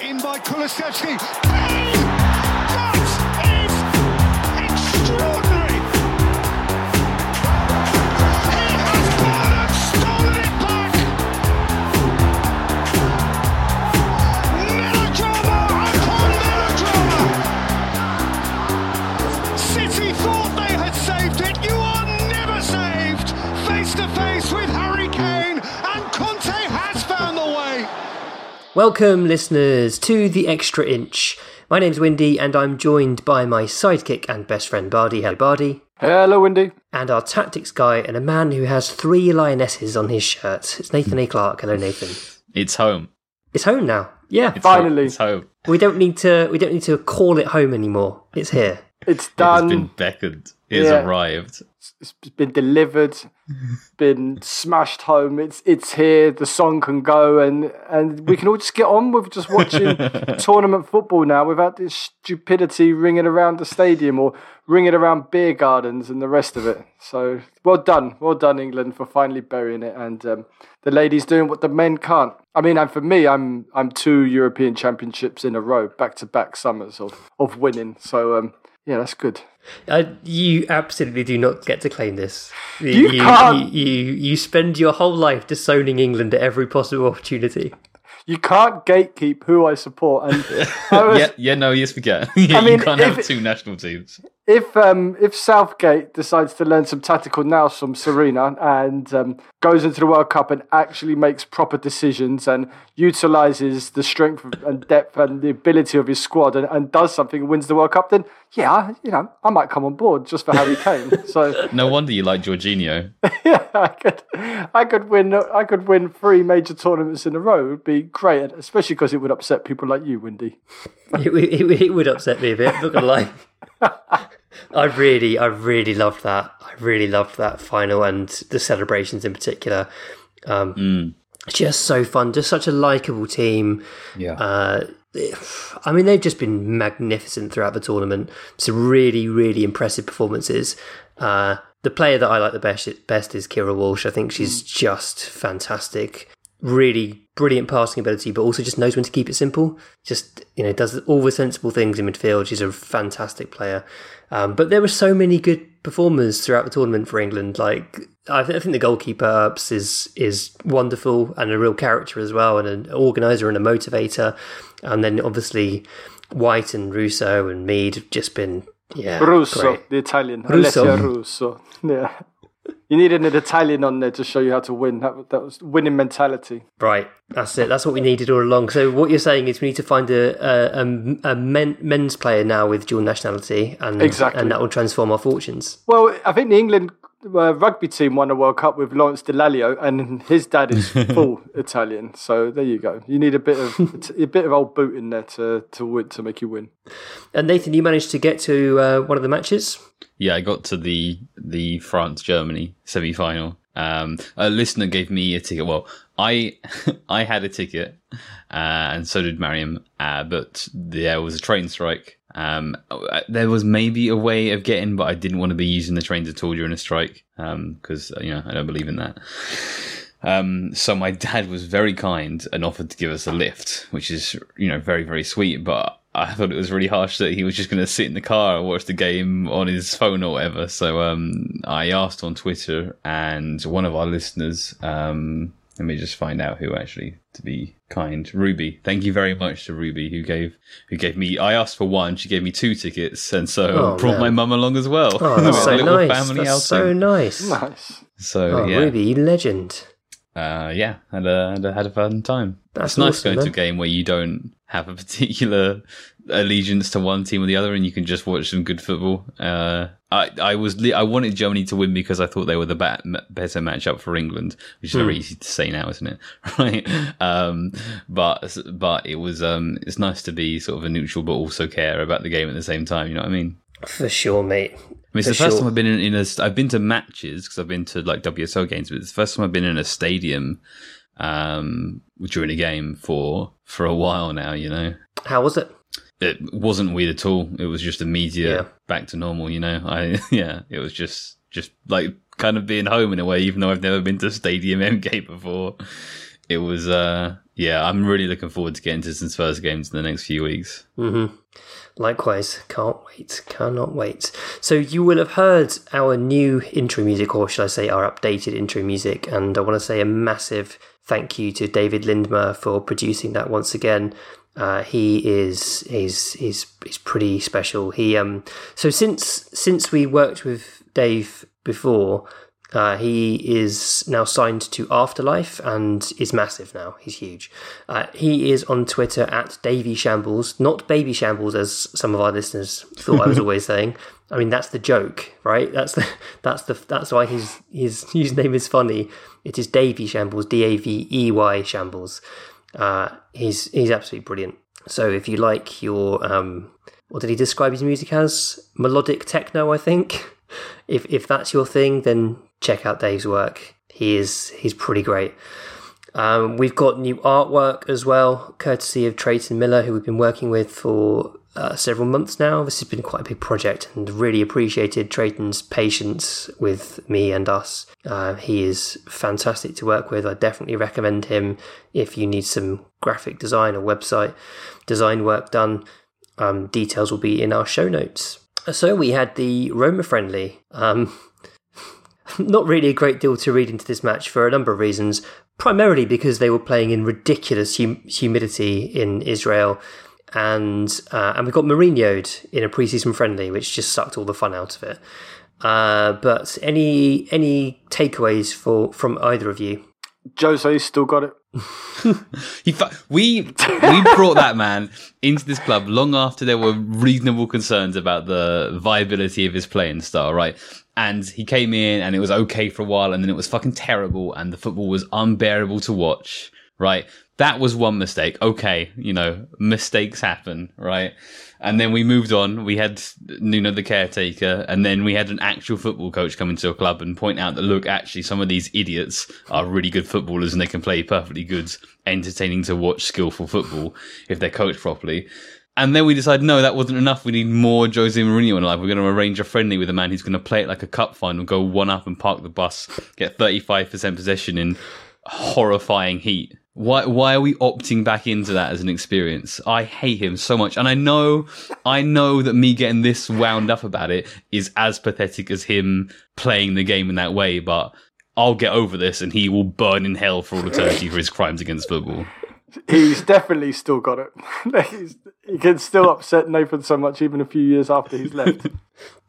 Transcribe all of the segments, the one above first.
In by Kulusevski. Welcome, listeners, to the Extra Inch. My name's Windy, and I'm joined by my sidekick and best friend Bardi. Hello, Bardi. Hello, Windy. And our tactics guy, and a man who has three lionesses on his shirt. It's Nathan A. Clark. Hello, Nathan. It's home. It's home now. Yeah, It's Finally. Home. It's home. we don't need to. We don't need to call it home anymore. It's here. It's It's done. been beckoned. It's Yeah. arrived. It's been delivered. Been smashed home. It's it's here. The song can go, and and we can all just get on with just watching tournament football now without this stupidity ringing around the stadium or ringing around beer gardens and the rest of it. So well done, well done, England, for finally burying it, and um, the ladies doing what the men can't. I mean, and for me, I'm I'm two European Championships in a row, back to back summers of of winning. So um, yeah, that's good. Uh, you absolutely do not get to claim this. You can't- You, you you spend your whole life disowning England at every possible opportunity. You can't gatekeep who I support, and I was, Yeah, yeah, no, yes, we can. yeah, I mean, you can't if- have two national teams. If um if Southgate decides to learn some tactical nous from Sarina and um, goes into the World Cup and actually makes proper decisions and utilizes the strength and depth and the ability of his squad and, and does something and wins the World Cup, then yeah, I- you know, I might come on board just for Harry Kane. So No wonder you like Jorginho. yeah, I could I could win I could win three major tournaments in a row. It would be great, especially because it would upset people like you, Windy. it, would- it, would- it would upset me a bit. Not gonna lie. I really, I really loved that. I really loved that final and the celebrations in particular. Um, Just so fun. Just such a likable team. Yeah. Uh, I mean, they've just been magnificent throughout the tournament. Some really, really impressive performances. Uh, the player that I like the best best is Keira Walsh. I think she's just fantastic. Really brilliant passing ability, but also just knows when to keep it simple. Just you know, does all the sensible things in midfield. She's a fantastic player. Um, but there were so many good performers throughout the tournament for England. Like I, th- I think the goalkeeper Earps is is wonderful and a real character as well, and an organizer and a motivator. And then obviously White and Russo and Mead have just been yeah Russo, great. the Italian. Russo. Alessia Russo. Yeah. You needed an Italian on there to show you how to win. That, that was winning mentality. Right, that's it. That's what we needed all along. So what you're saying is we need to find a a, a, a men, men's player now with dual nationality, and Exactly. and that will transform our fortunes. Well, I think the England uh, rugby team won a World Cup with Lawrence Dallaglio, and his dad is full Italian. So there you go. You need a bit of a bit of old boot in there to to win, to make you win. And Nathan, you managed to get to uh, one of the matches. Yeah, I got to the the France Germany semi final. Um, a listener gave me a ticket. Well, I I had a ticket, uh, and so did Mariam. Uh, but there was a train strike, Um, there was maybe a way of getting, but I didn't want to be using the trains at all during a strike because um, you know I don't believe in that. Um, so my dad was very kind and offered to give us a lift, which is you know very very sweet. But I thought it was really harsh that he was just going to sit in the car and watch the game on his phone or whatever. So um, I asked on Twitter, and one of our listeners, um, let me just find out who actually to be kind. Ruby, thank you very much to Ruby who gave who gave me. I asked for one, she gave me two tickets, and so Oh, brought man. my mum along as well. Oh, that's so nice. family That's outing. so nice. Nice. So Oh, yeah, Ruby, you legend. uh, yeah, had a, had a had a fun time. That's it's nice awesome, going to a game where you don't have a particular allegiance to one team or the other, and you can just watch some good football. Uh, I I was I wanted Germany to win because I thought they were the bat- better matchup for England, which is very Hmm. easy to say now, isn't it? Right? Um, but but it was um, it's nice to be sort of a neutral, but also care about the game at the same time. You know what I mean? For sure, mate. I mean, it's For the first sure. time I've been in, in a. I've been to matches because I've been to like WSL games, but it's the first time I've been in a stadium um, during a game for for a while now. You know, How was it? It wasn't weird at all. It was just immediate Yeah. back to normal. You know, I yeah, it was just just like kind of being home in a way, even though I've never been to Stadium MK before. It was uh yeah, I'm really looking forward to getting to some Spurs games in the next few weeks. hmm Likewise, can't wait, cannot wait. So you will have heard our new intro music, or should I say, our updated intro music, and I want to say a massive thank you to David Lindmer for producing that once again. Uh, he is is is is pretty special. He um so since since we worked with Dave before, uh, he is now signed to Afterlife and is massive now. He's huge. Uh, he is on Twitter at Davey Shambles, not Baby Shambles, as some of our listeners thought I was always saying. I mean, that's the joke, right? That's the that's the that's why his his username is funny. It is Davey Shambles, D A V E Y Shambles. Uh, he's he's absolutely brilliant. So if you like your um, what did he describe his music as? Melodic techno, I think. If if that's your thing, then check out Dave's work. He is he's pretty great. Um, we've got new artwork as well, courtesy of Trayton Miller, who we've been working with for uh, several months now. This has been quite a big project, and really appreciated Trayton's patience with me and us. Uh, he is fantastic to work with. I definitely recommend him if you need some graphic design or website design work done. Um, details will be in our show notes. So we had the Roma friendly. Um, not really a great deal to read into this match for a number of reasons. Primarily because they were playing in ridiculous hum- humidity in Israel, and uh, and we got Mourinho'd in a preseason friendly, which just sucked all the fun out of it. Uh, but any any takeaways for from either of you? Jose still got it. He fu- we we brought that man into this club long after there were reasonable concerns about the viability of his playing style, right? And he came in and it was okay for a while, and then it was fucking terrible, and the football was unbearable to watch, right? That was one mistake. Okay, you know, mistakes happen, right? And then we moved on. We had Nuno the caretaker, and then we had an actual football coach come into a club and point out that look, actually, some of these idiots are really good footballers and they can play perfectly good, entertaining to watch, skillful football if they're coached properly. And then we decided, no, that wasn't enough. We need more Jose Mourinho in life. We're going to arrange a friendly with a man who's going to play it like a cup final, go one up and park the bus, get 35% possession in horrifying heat. Why, why are we opting back into that as an experience? I hate him so much. And I know, I know that me getting this wound up about it is as pathetic as him playing the game in that way, but I'll get over this and he will burn in hell for all eternity for his crimes against football. He's definitely still got it. He's, he can still upset Nathan so much even a few years after he's left.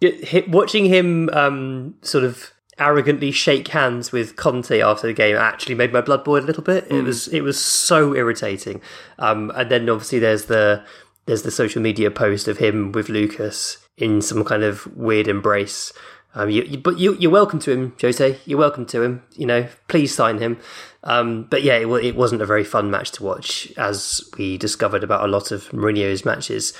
Yeah, Watching him um, sort of arrogantly shake hands with Conte after the game actually made my blood boil a little bit. It was it was so irritating. Um, and then obviously there's the there's the social media post of him with Lucas in some kind of weird embrace. Um, you, you, but you, you're welcome to him, Jose. You're welcome to him. You know, please sign him. Um, but yeah, it, it wasn't a very fun match to watch, as we discovered about a lot of Mourinho's matches.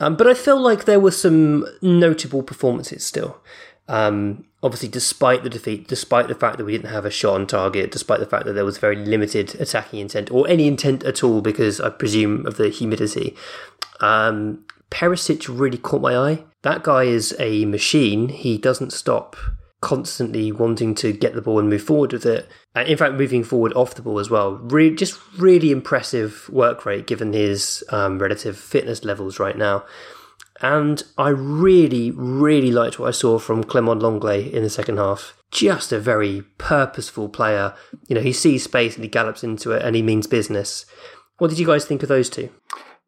Um, but I feel like there were some notable performances still. Um, obviously, despite the defeat, despite the fact that we didn't have a shot on target, despite the fact that there was very limited attacking intent or any intent at all, because I presume of the humidity. Um, Perisic really caught my eye. That guy is a machine. He doesn't stop constantly wanting to get the ball and move forward with it. And in fact, moving forward off the ball as well. Just really impressive work rate given his um, relative fitness levels right now. And I really, really liked what I saw from Clement Lenglet in the second half. Just a very purposeful player. You know, he sees space and he gallops into it and he means business. What did you guys think of those two?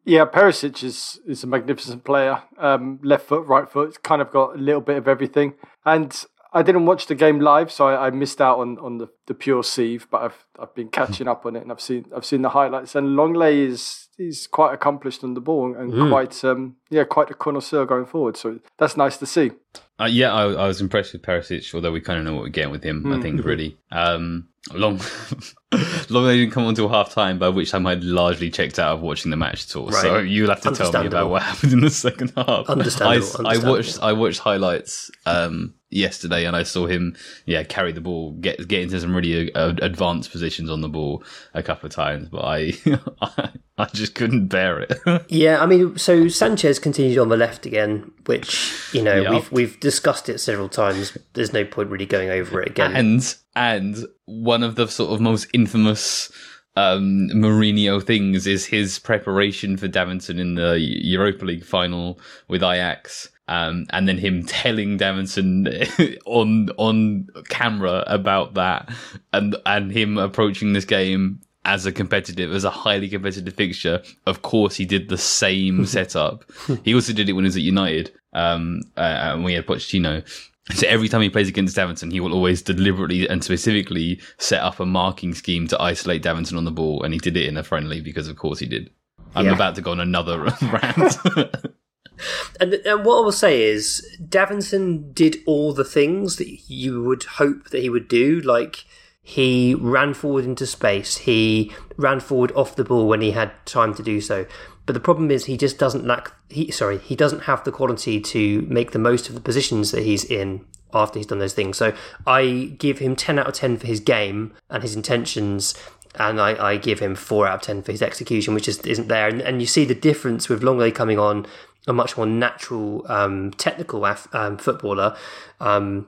Yeah, Perisic is is a magnificent player. Um, left foot, right foot, kind of got a little bit of everything. And I didn't watch the game live, so I, I missed out on, on the, the pure sieve. But I've I've been catching up on it, and I've seen I've seen the highlights. And Lenglet is he's quite accomplished on the ball, and Hmm. quite um yeah quite a connoisseur going forward. So that's nice to see. Uh, yeah, I, I was impressed with Perisic, although we kind of know what we're getting with him. I think really um, long, long they didn't come on until half time, by which time I'd largely checked out of watching the match at all. So you'll have to tell me about what happened in the second half. Understandable, I, I watched I watched highlights um, yesterday, and I saw him yeah carry the ball, get get into some really uh, advanced positions on the ball a couple of times, but I I, just couldn't bear it. Yeah, I mean, so Sanchez continued on the left again, which you know Yeah. we've we've discussed it several times. There's no point really going over it again. and and one of the sort of most infamous um, Mourinho things is his preparation for Davinson in the Europa League final with Ajax. Um, and then him telling Davinson on on camera about that, and and him approaching this game as a competitive, as a highly competitive fixture. Of course, he did the same setup. He also did it when he was at United, um, uh, and we had Pochettino. So every time he plays against Davinson, he will always deliberately and specifically set up a marking scheme to isolate Davinson on the ball, and he did it in a friendly because, of course, he did. I'm Yeah. about to go on another rant. And, and what I will say is, Davinson did all the things that you would hope that he would do. Like he ran forward into space, he ran forward off the ball when he had time to do so. But the problem is, he just doesn't lack. He sorry, he doesn't have the quality to make the most of the positions that he's in after he's done those things. So I give him ten out of ten for his game and his intentions. And I, I give him four out of ten for his execution, which just isn't there. And, and you see the difference with Lenglet coming on a much more natural, um, technical af- um, footballer, um,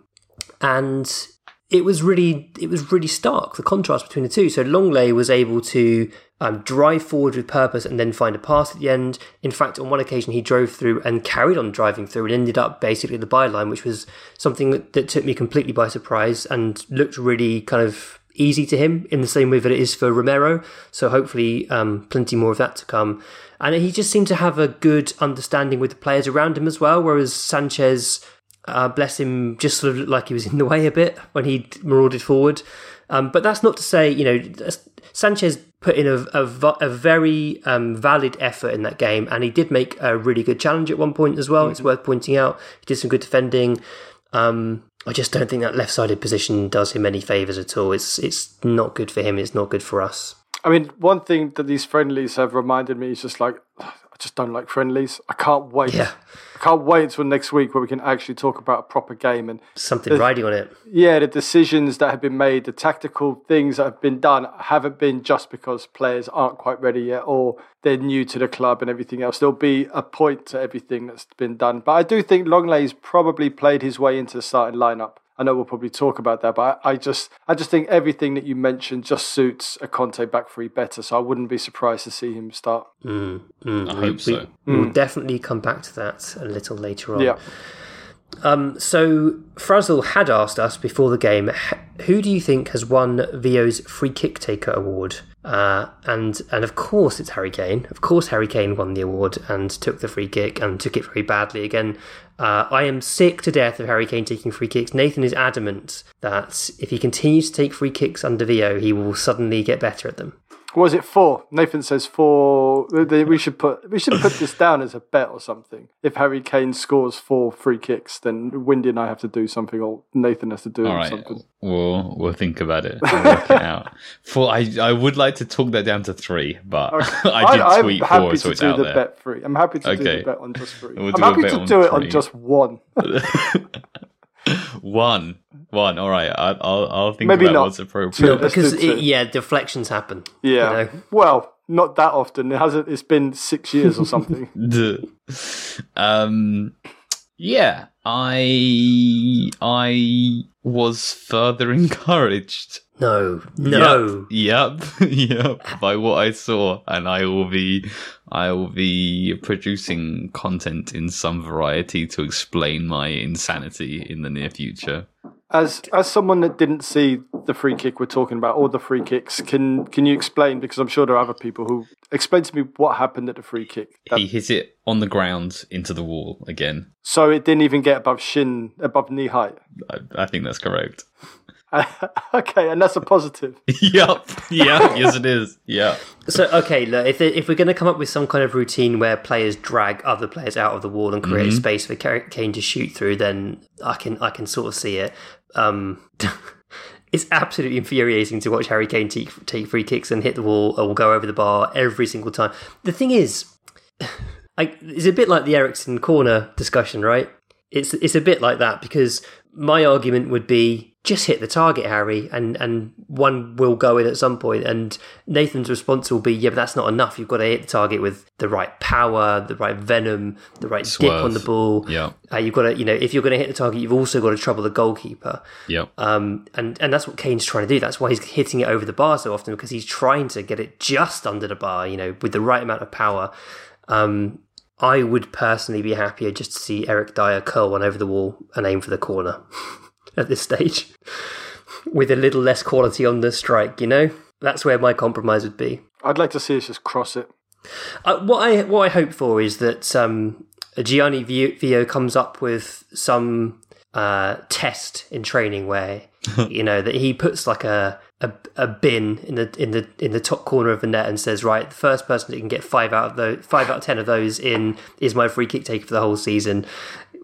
and it was really it was really stark the contrast between the two. So Lenglet was able to um, drive forward with purpose and then find a pass at the end. In fact, on one occasion he drove through and carried on driving through and ended up basically at the byline, which was something that, that took me completely by surprise and looked really kind of easy to him in the same way that it is for Romero. So hopefully, um, plenty more of that to come. And he just seemed to have a good understanding with the players around him as well. Whereas Sanchez, uh, bless him, just sort of looked like he was in the way a bit when he marauded forward. Um, but that's not to say, you know, Sanchez put in a very um, valid effort in that game, and he did make a really good challenge at one point as well. It's worth pointing out. He did some good defending. Um, I just don't think that left-sided position does him any favors at all. It's it's not good for him. It's not good for us. I mean, one thing that these friendlies have reminded me is just like I just don't like friendlies. I can't wait. Yeah. I can't wait until next week where we can actually talk about a proper game and Something riding on it. yeah, the decisions that have been made, the tactical things that have been done haven't been just because players aren't quite ready yet or they're new to the club and everything else. There'll be a point to everything that's been done. But I do think Lenglet's probably played his way into the starting lineup. I know we'll probably talk about that, but I, I just I just think everything that you mentioned just suits a Conte back three better. So I wouldn't be surprised to see him start. Mm, mm. I We- hope so. We, will definitely come back to that a little later on. Yeah. Um, so Frazzle had asked us before the game, who do you think has won Vio's free kick taker award? Uh, and and of course it's Harry Kane. Of course Harry Kane won the award and took the free kick and took it very badly again. Uh, I am sick to death of Harry Kane taking free kicks. Nathan is adamant that if he continues to take free kicks under Vio, he will suddenly get better at them. Was it four? Nathan says four. We should put we should put this down as a bet or something. If Harry Kane scores four free kicks, then Windy and I have to do something, or Nathan has to do All right, something. we'll we'll think about it. We'll work it out. For I I would like to talk that down to three, but I did I'm tweet happy four, so it's do out the there. bet three. I'm happy to do the bet on just three. We'll I'm happy to do it three. on just one. One, one. All right, I, I'll I'll think Maybe about not what's appropriate. Two. Let's Because it, yeah, deflections happen. Yeah. You know? Well, not that often. It hasn't. It's been six years or something. um, yeah, I I was further encouraged. No, no. Yep, yep, yep. By what I saw, and I will be, I will be producing content in some variety to explain my insanity in the near future. As as someone that didn't see the free kick we're talking about, or the free kicks, can can you explain? Because I'm sure there are other people who explain to me what happened at the free kick. That- He hit it on the ground into the wall again. so it didn't even get above shin, above knee height. I, I think that's correct. okay, and that's a positive. yep, yep, yes it is. Yeah. So okay, look, if if we're going to come up with some kind of routine where players drag other players out of the wall and create mm-hmm. space for Kane to shoot through, then I can I can sort of see it. Um, it's absolutely infuriating to watch Harry Kane take, take free kicks and hit the wall or go over the bar every single time. The thing is, I, it's a bit like the Eriksen corner discussion, right? It's it's a bit like that because my argument would be just hit the target, Harry, and and one will go in at some point. And Nathan's response will be, yeah, but that's not enough. You've got to hit the target with the right power, the right venom, the right dip on the ball. Yeah. Uh, you've got to, you know, if you're going to hit the target, you've also got to trouble the goalkeeper. Yep. Um, and and that's what Kane's trying to do. That's why he's hitting it over the bar so often because he's trying to get it just under the bar, you know, with the right amount of power. Um, I would personally be happier just to see Eric Dier curl one over the wall and aim for the corner at this stage, with a little less quality on the strike. You know, that's where my compromise would be. I'd like to see us just cross it. Uh, what I what I hope for is that um, Gianni Vi- Vio comes up with some uh, test in training where you know that he puts like a, a a bin in the in the in the top corner of the net and says, right, the first person that can get five out of those five out of ten of those in is my free kick taker for the whole season.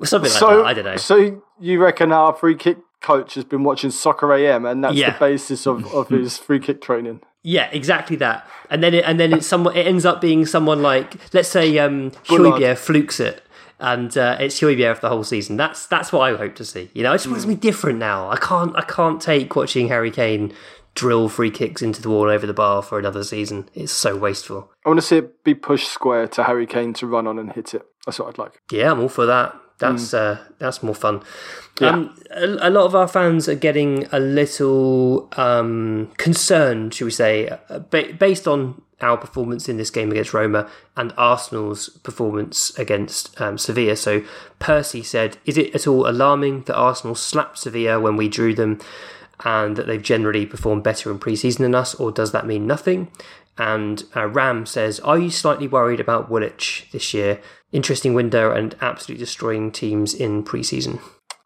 Something like so that. I don't know. So you reckon our free kick coach has been watching Soccer AM, and that's Yeah. the basis of, of his free kick training? Yeah, exactly that. And then it, and then it's someone. It ends up being someone like let's say um. Flukes it, and uh, it's Højbjerg for the whole season. That's that's what I hope to see. You know, I just want to be different now. I can't I can't take watching Harry Kane drill free kicks into the wall over the bar for another season. It's so wasteful. I want to see it be pushed square to Harry Kane to run on and hit it. That's what I'd like. Yeah, I'm all for that. That's uh, that's more fun. Yeah. Um, a, a lot of our fans are getting a little um, concerned, should we say, uh, ba- based on our performance in this game against Roma and Arsenal's performance against um, Sevilla. So Percy said, "Is it at all alarming that Arsenal slapped Sevilla when we drew them?" And that they've generally performed better in pre-season than us, or does that mean nothing? And uh, Ram says, "Are you slightly worried about Woolwich this year? Interesting window and absolutely destroying teams in pre-season."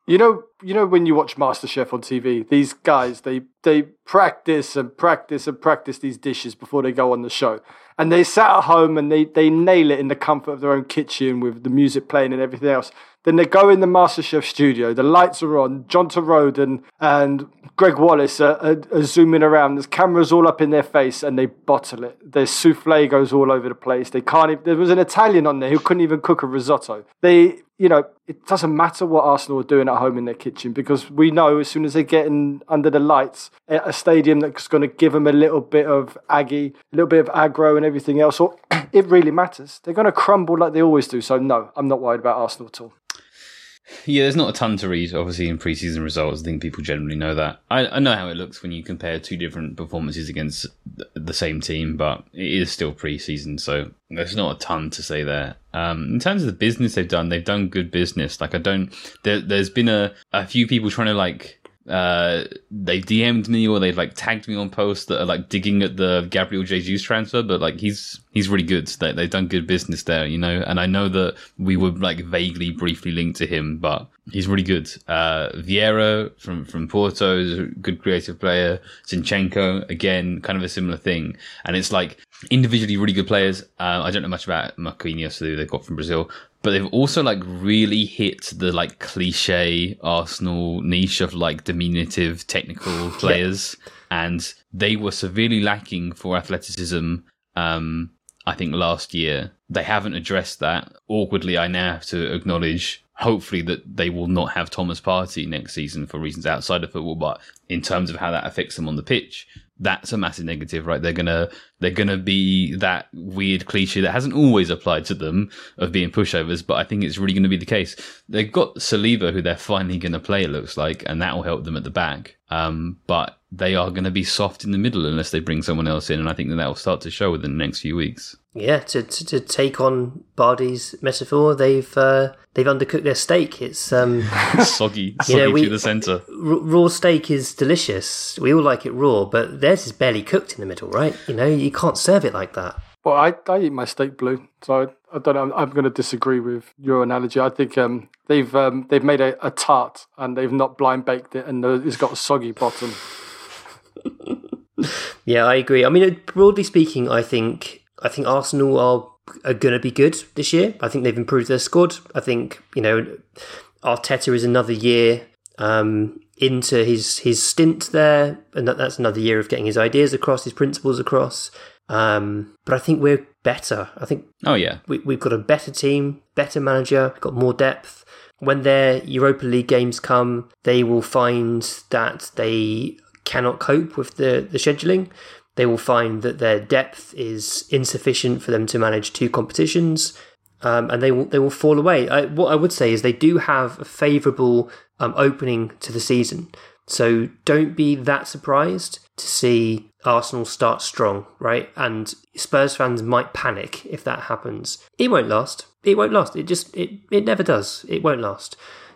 You know, you know when you watch MasterChef on TV, these guys they they practice and practice and practice these dishes before they go on the show. And they sat at home and they, they nail it in the comfort of their own kitchen with the music playing and everything else. Then they go in the MasterChef studio, the lights are on, John Torode and, and Gregg Wallace are, are, are zooming around. There's cameras all up in their face and they bottle it. Their souffle goes all over the place. They can't even, there was an Italian on there who couldn't even cook a risotto. They, you know, it doesn't matter what Arsenal are doing at home in their kitchen because we know as soon as they get in under the lights at a stadium that's going to give them a little bit of aggie, a little bit of aggro and everything else, or it really matters. They're going to crumble like they always do. So no, I'm not worried about Arsenal at all. Yeah, there's not a ton to read, obviously, in preseason results. I think people generally know that. I, I know how it looks when you compare two different performances against th- the same team, but it is still preseason, so there's not a ton to say there. Um, in terms of the business they've done, they've done good business. Like, I don't, there, there's been a, a few people trying to, like, uh, they DM'd me or they've like tagged me on posts that are like digging at the Gabriel Jesus transfer, but like he's he's really good. They they've done good business there, you know. And I know that we were like vaguely, briefly linked to him, but he's really good. Uh, Vieira from from Porto is a good creative player. Zinchenko again, kind of a similar thing. And it's like individually really good players. Uh, I don't know much about Marquinhos who they've got from Brazil, but they've also like really hit the like cliche Arsenal niche of like diminutive technical players, and they were severely lacking for athleticism. Um, I think last year, they haven't addressed that. Awkwardly, I now have to acknowledge, hopefully, that they will not have Thomas Partey next season for reasons outside of football. But in terms of how that affects them on the pitch, that's a massive negative, right? They're gonna they're gonna be that weird cliche that hasn't always applied to them of being pushovers, but I think it's really gonna be the case. They've got Saliba, who they're finally gonna play, it looks like, and that will help them at the back. Um, but they are going to be soft in the middle unless they bring someone else in, and I think that that will start to show within the next few weeks. Yeah, to, to, to take on Bardi's metaphor, they've uh, they've undercooked their steak. It's um, soggy, soggy know, we- through the centre. r- raw steak is delicious. We all like it raw, but theirs is barely cooked in the middle, right? You know, you can't serve it like that. Well, I, I eat my steak blue, so I, I don't know. I'm, I'm going to disagree with your analogy. I think um, they've um, they've made a, a tart and they've not blind baked it, and it's got a soggy bottom. Yeah, I agree. I mean, broadly speaking, I think I think Arsenal are are going to be good this year. I think they've improved their squad. I think you know Arteta is another year um, into his his stint there, and that, that's another year of getting his ideas across, his principles across. Um, but I think we're better. I think Oh yeah, we, we've got a better team, better manager, got more depth. When their Europa League games come, they will find that they cannot cope with the, the scheduling. They will find that their depth is insufficient for them to manage two competitions, um, and they will they will fall away. I, what I would say is they do have a favourable um, opening to the season, so don't be that surprised to see Arsenal start strong, right? And Spurs fans might panic if that happens. It won't last. It won't last. It just it it never does. It won't last.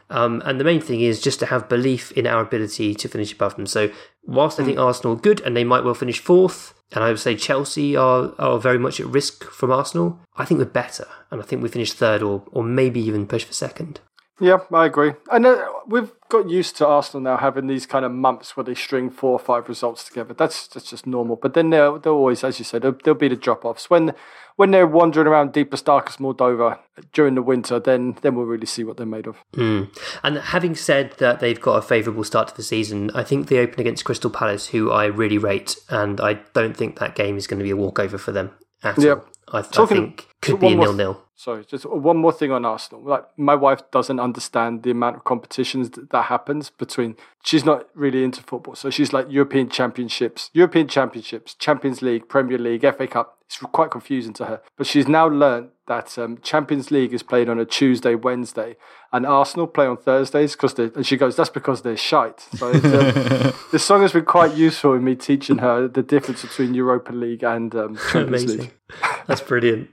Um, and the main thing is just to have belief in our ability to finish above them. So whilst I think Arsenal are good and they might well finish fourth, and I would say Chelsea are, are very much at risk from Arsenal, I think we're better. And I think we finish third or, or maybe even push for second. Yeah, I agree. And uh, we've got used to Arsenal now having these kind of months where they string four or five results together. That's that's just normal. But then they'll, they'll always, as you said, there'll, there'll be the drop offs when when they're wandering around deepest, darkest Moldova during the winter. Then then we'll really see what they're made of. Mm. And having said that they've got a favourable start to the season, I think they open against Crystal Palace, who I really rate, and I don't think that game is going to be a walkover for them at Yep. all. I, I Talking- think could be a nil nil. Sorry, just one more thing on Arsenal. Like my wife doesn't understand the amount of competitions that, that happens between. She's not really into football, so she's like European Championships, European Championships, Champions League, Premier League, FA Cup. It's quite confusing to her. But she's now learned that um, Champions League is played on a Tuesday, Wednesday, and Arsenal play on Thursdays because and she goes, that's because they're shite. So it's, um, this song has been quite useful in me teaching her the difference between Europa League and um, Champions Amazing. League. That's brilliant.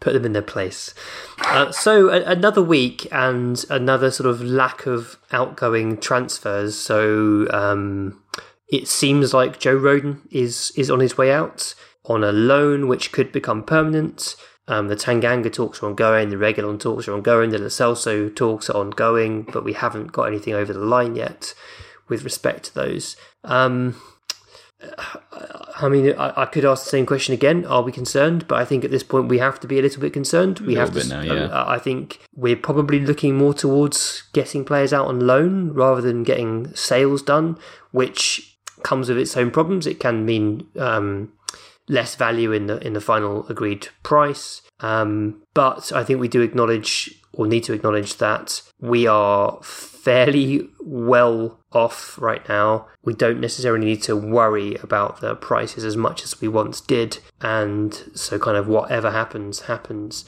Put them in their place. Uh, so a- another week and another sort of lack of outgoing transfers. So um, it seems like Joe Rodon is is on his way out on a loan, which could become permanent. Um, the Tanganga talks are ongoing, the Reguilon talks are ongoing, the Lo Celso talks are ongoing, but we haven't got anything over the line yet with respect to those. Um, I mean, I, I could ask the same question again. Are we concerned? But I think at this point we have to be a little bit concerned. We have to. bit now, yeah. uh, I think we're probably looking more towards getting players out on loan rather than getting sales done, which comes with its own problems. It can mean um, less value in the in the final agreed price. Um, but I think we do acknowledge or need to acknowledge that we are fairly well off right now. We don't necessarily need to worry about the prices as much as we once did, and so kind of whatever happens happens.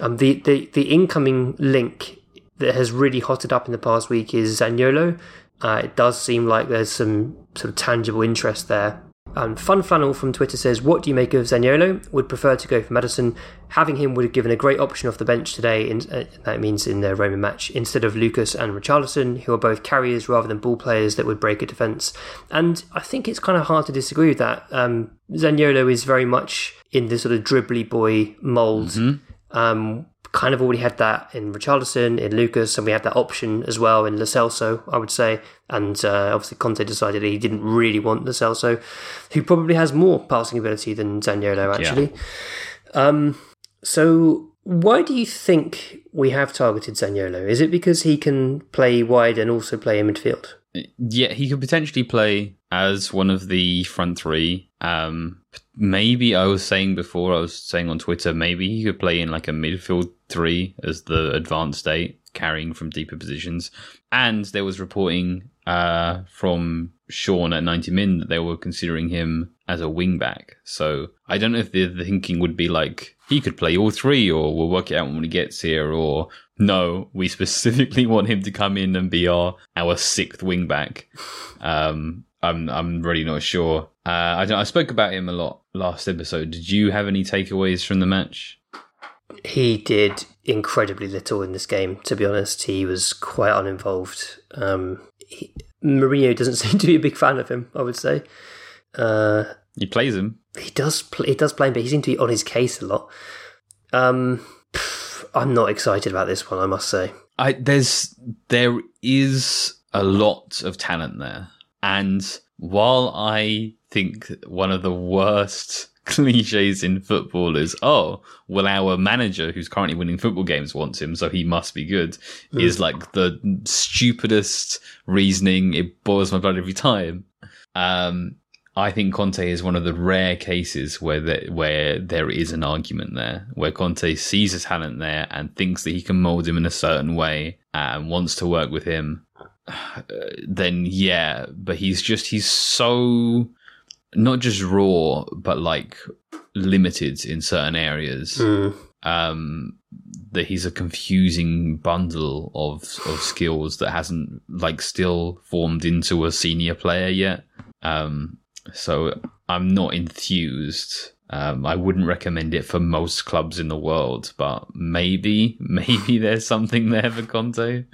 Um, the the the incoming link that has really hotted up in the past week is Zaniolo. Uh, it does seem like there's some sort of tangible interest there. Um, Fun Flannel from Twitter says, What do you make of Zaniolo? Would prefer to go for Maddison. Having him would have given a great option off the bench today, in, uh, that means in the Roman match, instead of Lucas and Richarlison, who are both carriers rather than ball players that would break a defence. And I think it's kind of hard to disagree with that. Um, Zaniolo is very much in the sort of dribbly boy mould. Um, kind of already had that in Richarlison, in Lucas, and we had that option as well in Lo Celso, I would say. And uh, obviously, Conte decided he didn't really want Lo Celso, who probably has more passing ability than Zaniolo, actually. Um, so, why do you think we have targeted Zaniolo? Is it because he can play wide and also play in midfield? Yeah, he could potentially play as one of the front three. Um, maybe I was saying before, I was saying on Twitter, maybe he could play in like a midfield three as the advanced state, carrying from deeper positions. And there was reporting uh, from Sean at 90 Min that they were considering him as a wing back. So I don't know if the, the thinking would be like he could play all three, or we'll work it out when he gets here, or no, we specifically want him to come in and be our our sixth wing back. Um, I'm I'm really not sure. Uh, I I spoke about him a lot last episode. Did you have any takeaways from the match? He did incredibly little in this game. To be honest, he was quite uninvolved. Um, he, Mourinho doesn't seem to be a big fan of him. I would say. Uh, he plays him. He does. Play, he does play him, but he seems to be on his case a lot. Um, I'm not excited about this one. I must say. I there's there is a lot of talent there, and while I think one of the worst cliches in football is, oh, well, our manager who's currently winning football games wants him, so he must be good, mm. is like the stupidest reasoning. It boils my blood every time. Um, I think Conte is one of the rare cases where there, where there is an argument there, where Conte sees a talent there and thinks that he can mold him in a certain way and wants to work with him. Then yeah, but he's just he's so not just raw, but like limited in certain areas. Mm. Um, that he's a confusing bundle of of skills that hasn't like still formed into a senior player yet. Um, so I'm not enthused. Um, I wouldn't recommend it for most clubs in the world, but maybe, maybe there's something there for Conte.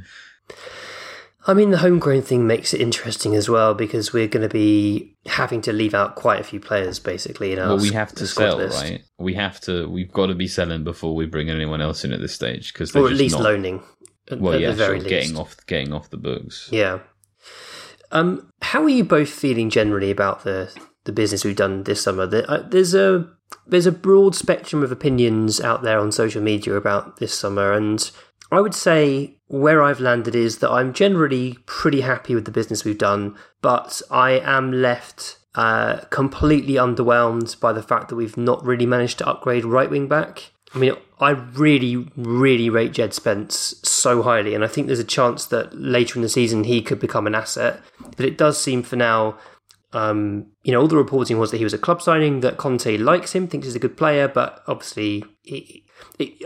I mean, the homegrown thing makes it interesting as well because we're going to be having to leave out quite a few players, basically. In our well, we have to sell, list. right? We have to. We've got to be selling before we bring anyone else in at this stage because or at least not, loaning. At, well, at yeah, the sure, getting off, getting off the books. Yeah, um, how are you both feeling generally about the the business we've done this summer? Uh, there's a there's a broad spectrum of opinions out there on social media about this summer, and I would say where I've landed is that I'm generally pretty happy with the business we've done, but I am left uh, completely underwhelmed by the fact that we've not really managed to upgrade right wing back. I mean, I really, really rate Jed Spence so highly, and I think there's a chance that later in the season he could become an asset. But it does seem for now, um, you know, all the reporting was that he was a club signing, that Conte likes him, thinks he's a good player, but obviously,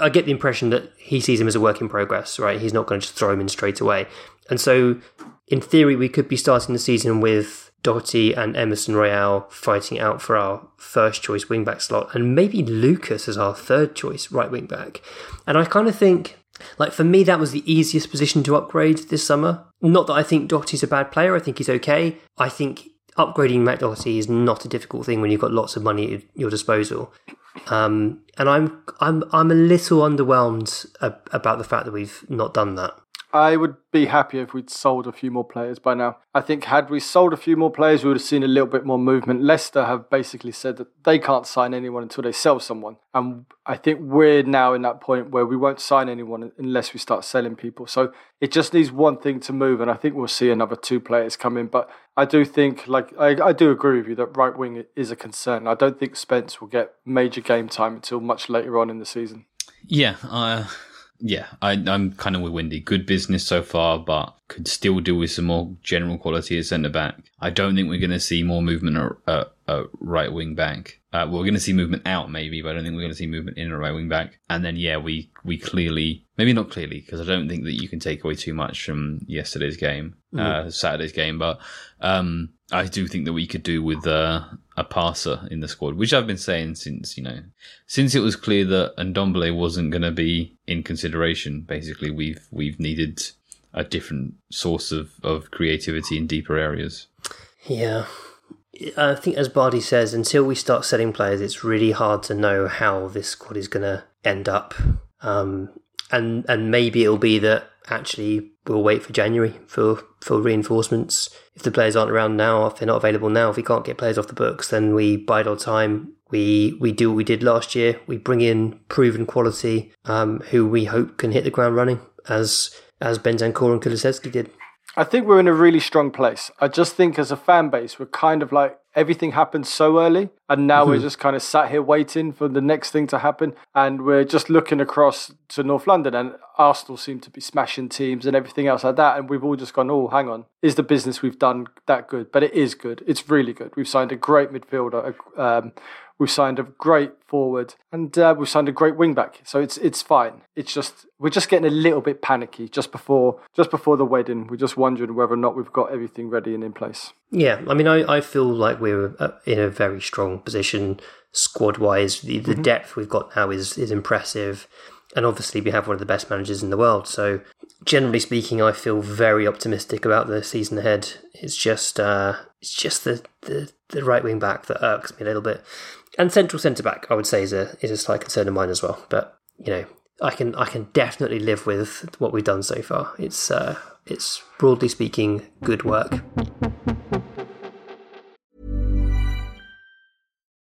I get the impression that he sees him as a work in progress, right? He's not going to just throw him in straight away. And so, in theory, we could be starting the season with Doherty and Emerson Royal fighting out for our first choice wingback slot, and maybe Lucas as our third choice right wingback. And I kind of think, like, for me, that was the easiest position to upgrade this summer. Not that I think Doherty's a bad player, I think he's okay. I think upgrading Doherty is not a difficult thing when you've got lots of money at your disposal. Um, and I'm I'm I'm a little underwhelmed about the fact that we've not done that. I would be happy if we'd sold a few more players by now. I think had we sold a few more players, we would have seen a little bit more movement. Leicester have basically said that they can't sign anyone until they sell someone. And I think we're now in that point where we won't sign anyone unless we start selling people. So it just needs one thing to move. And I think we'll see another two players come in. But I do think, like, I, I do agree with you that right wing is a concern. I don't think Spence will get major game time until much later on in the season. Yeah, uh, yeah, I, am kind of with Windy. Good business so far, but could still do with some more general quality at centre back. I don't think we're going to see more movement at, at right wing back. Uh, we're going to see movement out maybe, but I don't think we're going to see movement in a right wing back. And then yeah, we we clearly, maybe not clearly, because I don't think that you can take away too much from yesterday's game, mm. uh, Saturday's game, but um, I do think that we could do with uh, a passer in the squad, which I've been saying since you know, since it was clear that Ndombele wasn't going to be in consideration. Basically, we've we've needed a different source of, of creativity in deeper areas. Yeah, I think as Bardi says, until we start selling players, it's really hard to know how this squad is going to end up. Um, and and maybe it'll be that actually we'll wait for January for, for reinforcements. If the players aren't around now, if they're not available now, if we can't get players off the books, then we bide our time. We we do what we did last year. We bring in proven quality, um, who we hope can hit the ground running, as as Bentancur and Kulusevski did. I think we're in a really strong place. I just think as a fan base, we're kind of like everything happened so early, and now mm-hmm. we're just kind of sat here waiting for the next thing to happen. And we're just looking across to North London, and Arsenal seem to be smashing teams and everything else like that. And we've all just gone, oh, hang on, is the business we've done that good? But it is good. It's really good. We've signed a great midfielder. Um, We've signed a great forward, and uh, we've signed a great wing back. So it's it's fine. It's just we're just getting a little bit panicky just before just before the wedding. We're just wondering whether or not we've got everything ready and in place. Yeah, I mean, I, I feel like we're uh, in a very strong position squad wise. The, the mm-hmm. depth we've got now is is impressive, and obviously we have one of the best managers in the world. So generally speaking, I feel very optimistic about the season ahead. It's just uh, it's just the, the, the right wing back that irks me a little bit and central centre back, I would say, is a is a slight concern of mine as well. But you know, I can I can definitely live with what we've done so far. It's uh, it's broadly speaking good work.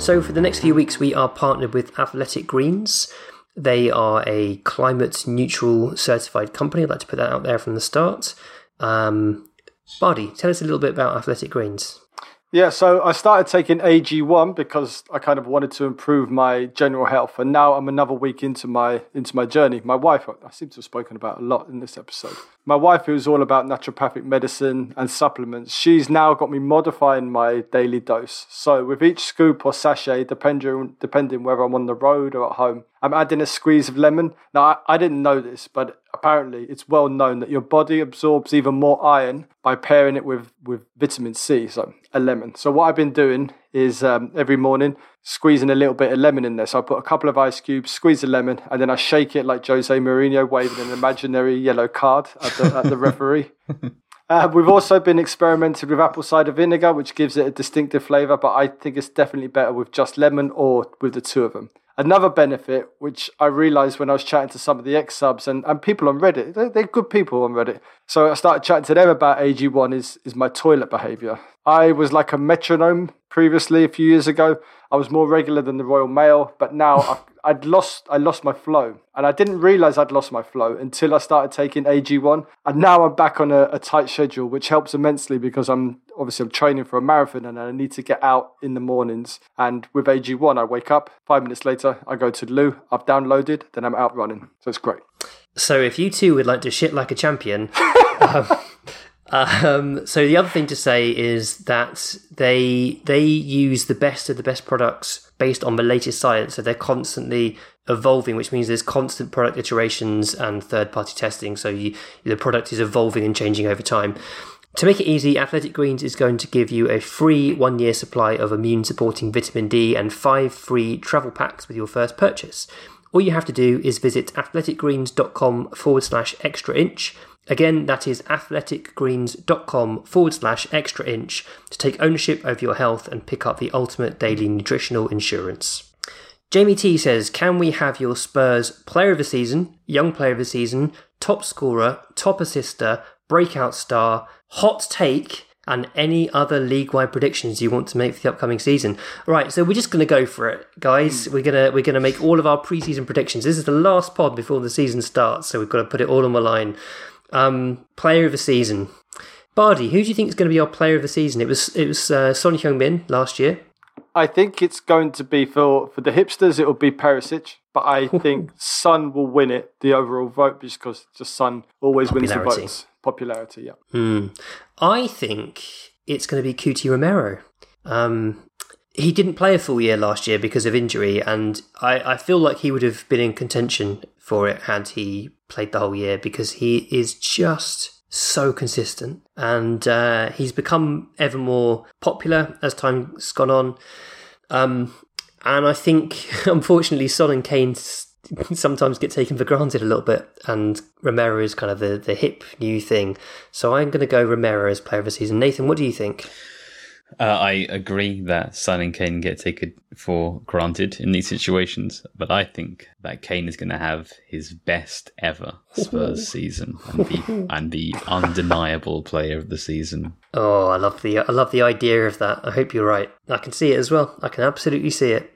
So, for the next few weeks, we are partnered with Athletic Greens. They are a climate neutral certified company. I'd like to put that out there from the start. Um, tell us a little bit about Athletic Greens. Yeah, so I started taking AG1 because I kind of wanted to improve my general health, and now I'm another week into my into my journey. My wife, I seem to have spoken about a lot in this episode. My wife, who's all about naturopathic medicine and supplements, she's now got me modifying my daily dose. So with each scoop or sachet, depending depending whether I'm on the road or at home, I'm adding a squeeze of lemon. Now I, I didn't know this, but apparently it's well known that your body absorbs even more iron by pairing it with with vitamin C. So a lemon. So what I've been doing is um, every morning squeezing a little bit of lemon in there. So I put a couple of ice cubes, squeeze the lemon, and then I shake it like Jose Mourinho waving an imaginary yellow card at the, at the referee. Uh, we've also been experimenting with apple cider vinegar, which gives it a distinctive flavour, but I think it's definitely better with just lemon or with the two of them. Another benefit, which I realised when I was chatting to some of the ex subs and, and people on Reddit, they're, they're, good people on Reddit. So I started chatting to them about AG1 is, is my toilet behaviour. I was like a metronome previously a few years ago. I was more regular than the Royal Mail, but now i would lost I lost my flow, and I didn't realise I'd lost my flow until I started taking AG1, and now I'm back on a, a, tight schedule, which helps immensely because I'm obviously I'm training for a marathon and I need to get out in the mornings. And with AG1, I wake up five minutes later, I go to the loo, I've downloaded, then I'm out running, so it's great. So if you too would like to shit like a champion. um, um, so the other thing to say is that they they use the best of the best products based on the latest science. So they're constantly evolving, which means there's constant product iterations and third party testing. So you, the product is evolving and changing over time. To make it easy, Athletic Greens is going to give you a free one year supply of immune supporting vitamin D and five free travel packs with your first purchase. All you have to do is visit athleticgreens.com forward slash extra inch Again, that is athleticgreens.com forward slash extra inch to take ownership over your health and pick up the ultimate daily nutritional insurance. Jamie T says, "Can we have your Spurs player of the season, young player of the season, top scorer, top assister, breakout star, hot take?" And any other league-wide predictions you want to make for the upcoming season? Right, so we're just going to go for it, guys. We're gonna we're gonna make all of our preseason predictions. This is the last pod before the season starts, so we've got to put it all on the line. Um, player of the season, Bardi. Who do you think is going to be our player of the season? It was it was uh, Son Heung-min last year. I think it's going to be for for the hipsters. It will be Perisic, but I think Son will win it the overall vote just because just Son always wins the votes. Popularity, yeah. Hmm. I think it's going to be Cuti Romero. Um, he didn't play a full year last year because of injury, and I, I feel like he would have been in contention for it had he played the whole year because he is just so consistent and uh, he's become ever more popular as time's gone on. Um, and I think, unfortunately, Son and Kane s- sometimes get taken for granted a little bit, and Romero is kind of the, the hip new thing. So I'm going to go Romero as player of the season. Nathan, what do you think? Uh, I agree that Son and Kane get taken for granted in these situations, but I think that Kane is going to have his best ever Spurs season and be, and be undeniable player of the season. Oh, I love the I love the idea of that. I hope you're right. I can see it as well. I can absolutely see it.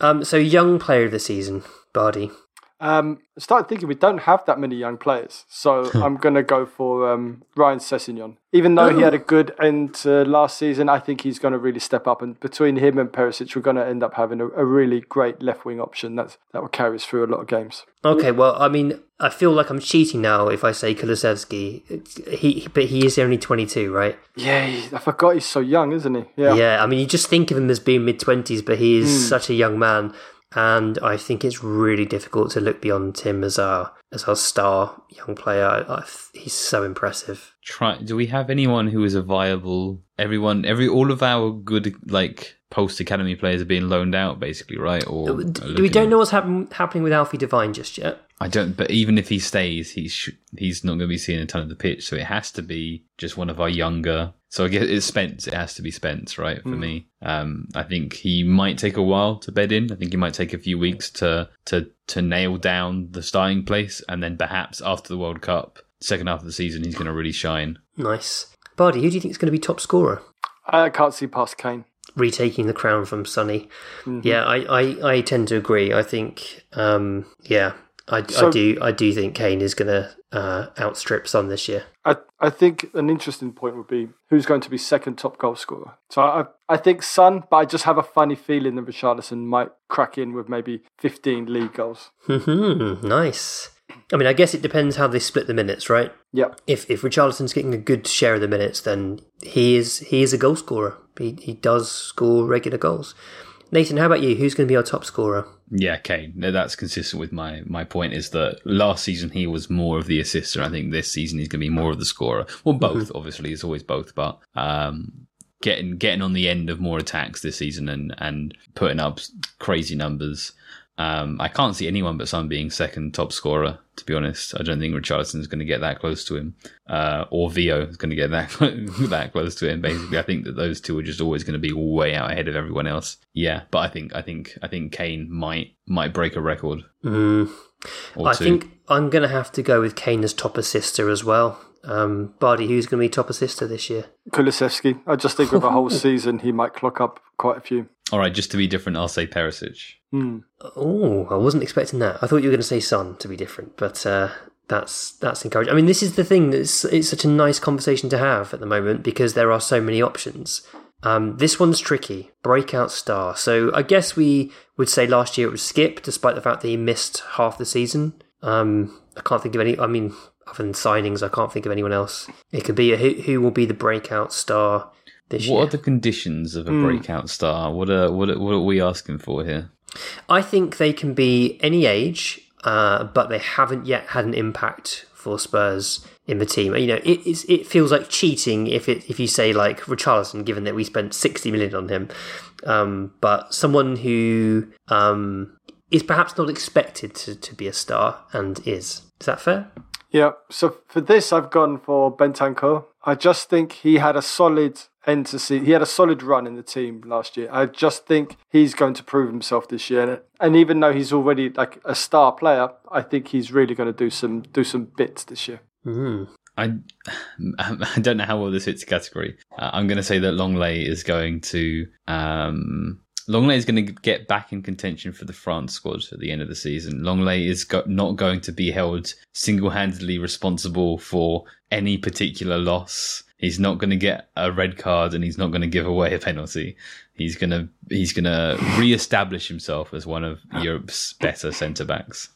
Um, so young player of the season, Bardi. Um, I started thinking we don't have that many young players, so I'm going to go for um, Ryan Sessegnon. Even though he had a good end to last season, I think he's going to really step up. And between him and Perisic, we're going to end up having a, a really great left wing option that's, that will carry us through a lot of games. Okay, well, I mean, I feel like I'm cheating now if I say Kulusevski. He, but he is only 22, right? Yeah, I forgot he's so young, isn't he? Yeah. Yeah, I mean, you just think of him as being mid 20s, but he is such a young man. And I think it's really difficult to look beyond Tim as our as our star young player. I, I, he's so impressive. Try. Do we have anyone who is a viable? Everyone, every all of our good like post academy players are being loaned out, basically, right? Or uh, are we don't know what's happen, happening with Alfie Devine just yet. I don't. But even if he stays, he's sh- he's not going to be seeing a ton of the pitch. So it has to be just one of our younger. So I guess it's Spence. It has to be Spence, right? For me, um, I think he might take a while to bed in. I think he might take a few weeks to to to nail down the starting place, and then perhaps after the World Cup, second half of the season, he's going to really shine. Nice. Bardi, who do you think is going to be top scorer? I can't see past Kane. Retaking the crown from Sonny. Yeah, I, I, I tend to agree. I think, um, yeah, I, I do I do think Kane is going to uh, outstrip Son this year. I, I think an interesting point would be who's going to be second top goal scorer. So I I think Son, but I just have a funny feeling that Richarlison might crack in with maybe 15 league goals. Hmm, nice. I mean, I guess it depends how they split the minutes, right? Yeah. If if Richarlison's getting a good share of the minutes, then he is he is a goal scorer. He he does score regular goals. Nathan, how about you? Who's going to be our top scorer? Yeah, Kane. No, That's consistent with my my point. Is that last season he was more of the assister. I think this season he's going to be more of the scorer. Well, both obviously. It's always both, but um, getting getting on the end of more attacks this season and and putting up crazy numbers. Um, I can't see anyone but Son being second top scorer. To be honest, I don't think Richarlison is going to get that close to him, uh, or Vio is going to get that that close to him. Basically, I think that those two are just always going to be way out ahead of everyone else. Yeah, but I think I think I think Kane might might break a record. Mm, I two. think I'm going to have to go with Kane as top assister as well. Um, Bardi, who's going to be top assister this year? Kulusevski. I just think with a whole season, he might clock up quite a few. All right, just to be different, I'll say Perisic. Hmm. Oh, I wasn't expecting that. I thought you were going to say Son to be different, but uh, that's that's encouraging. I mean, this is the thing. It's it's such a nice conversation to have at the moment because there are so many options. Um, this one's tricky. Breakout star. So I guess we would say last year it was Skip, despite the fact that he missed half the season. Um, I can't think of any. I mean, other than signings, I can't think of anyone else. It could be a, who who will be the breakout star this What year. are the conditions of a Hmm. breakout star? What are what are, what are we asking for here? I think they can be any age, uh, but they haven't yet had an impact for Spurs in the team. You know, it it's, it feels like cheating if it if you say like Richarlison, given that we spent sixty million on him, um, but someone who um, is perhaps not expected to, to be a star and is. Is that fair? Yeah. So for this, I've gone for Bentancur. I just think he had a solid end to see. He had a solid run in the team last year. I just think he's going to prove himself this year. And even though he's already like a star player, I think he's really going to do some do some bits this year. I I don't know how well this fits the category. Uh, I'm going to say that Lenglet is going to um, Lenglet is going to get back in contention for the France squad at the end of the season. Lenglet is go- not going to be held single-handedly responsible for any particular loss. He's not going to get a red card, and he's not going to give away a penalty. He's going to he's going to re-establish himself as one of ah. Europe's better centre backs.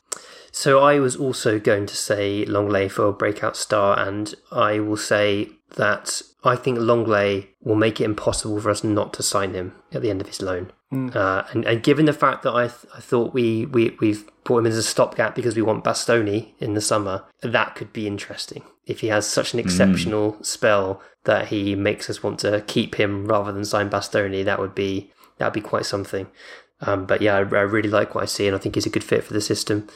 So I was also going to say Lenglet for a breakout star, and I will say that I think Lenglet will make it impossible for us not to sign him at the end of his loan. Uh, and, and given the fact that I, th- I thought we, we, we've brought him as a stopgap because we want Bastoni in the summer, that could be interesting. If he has such an exceptional spell that he makes us want to keep him rather than sign Bastoni, that would be that would be quite something. Um, but yeah, I, I really like what I see, and I think he's a good fit for the system.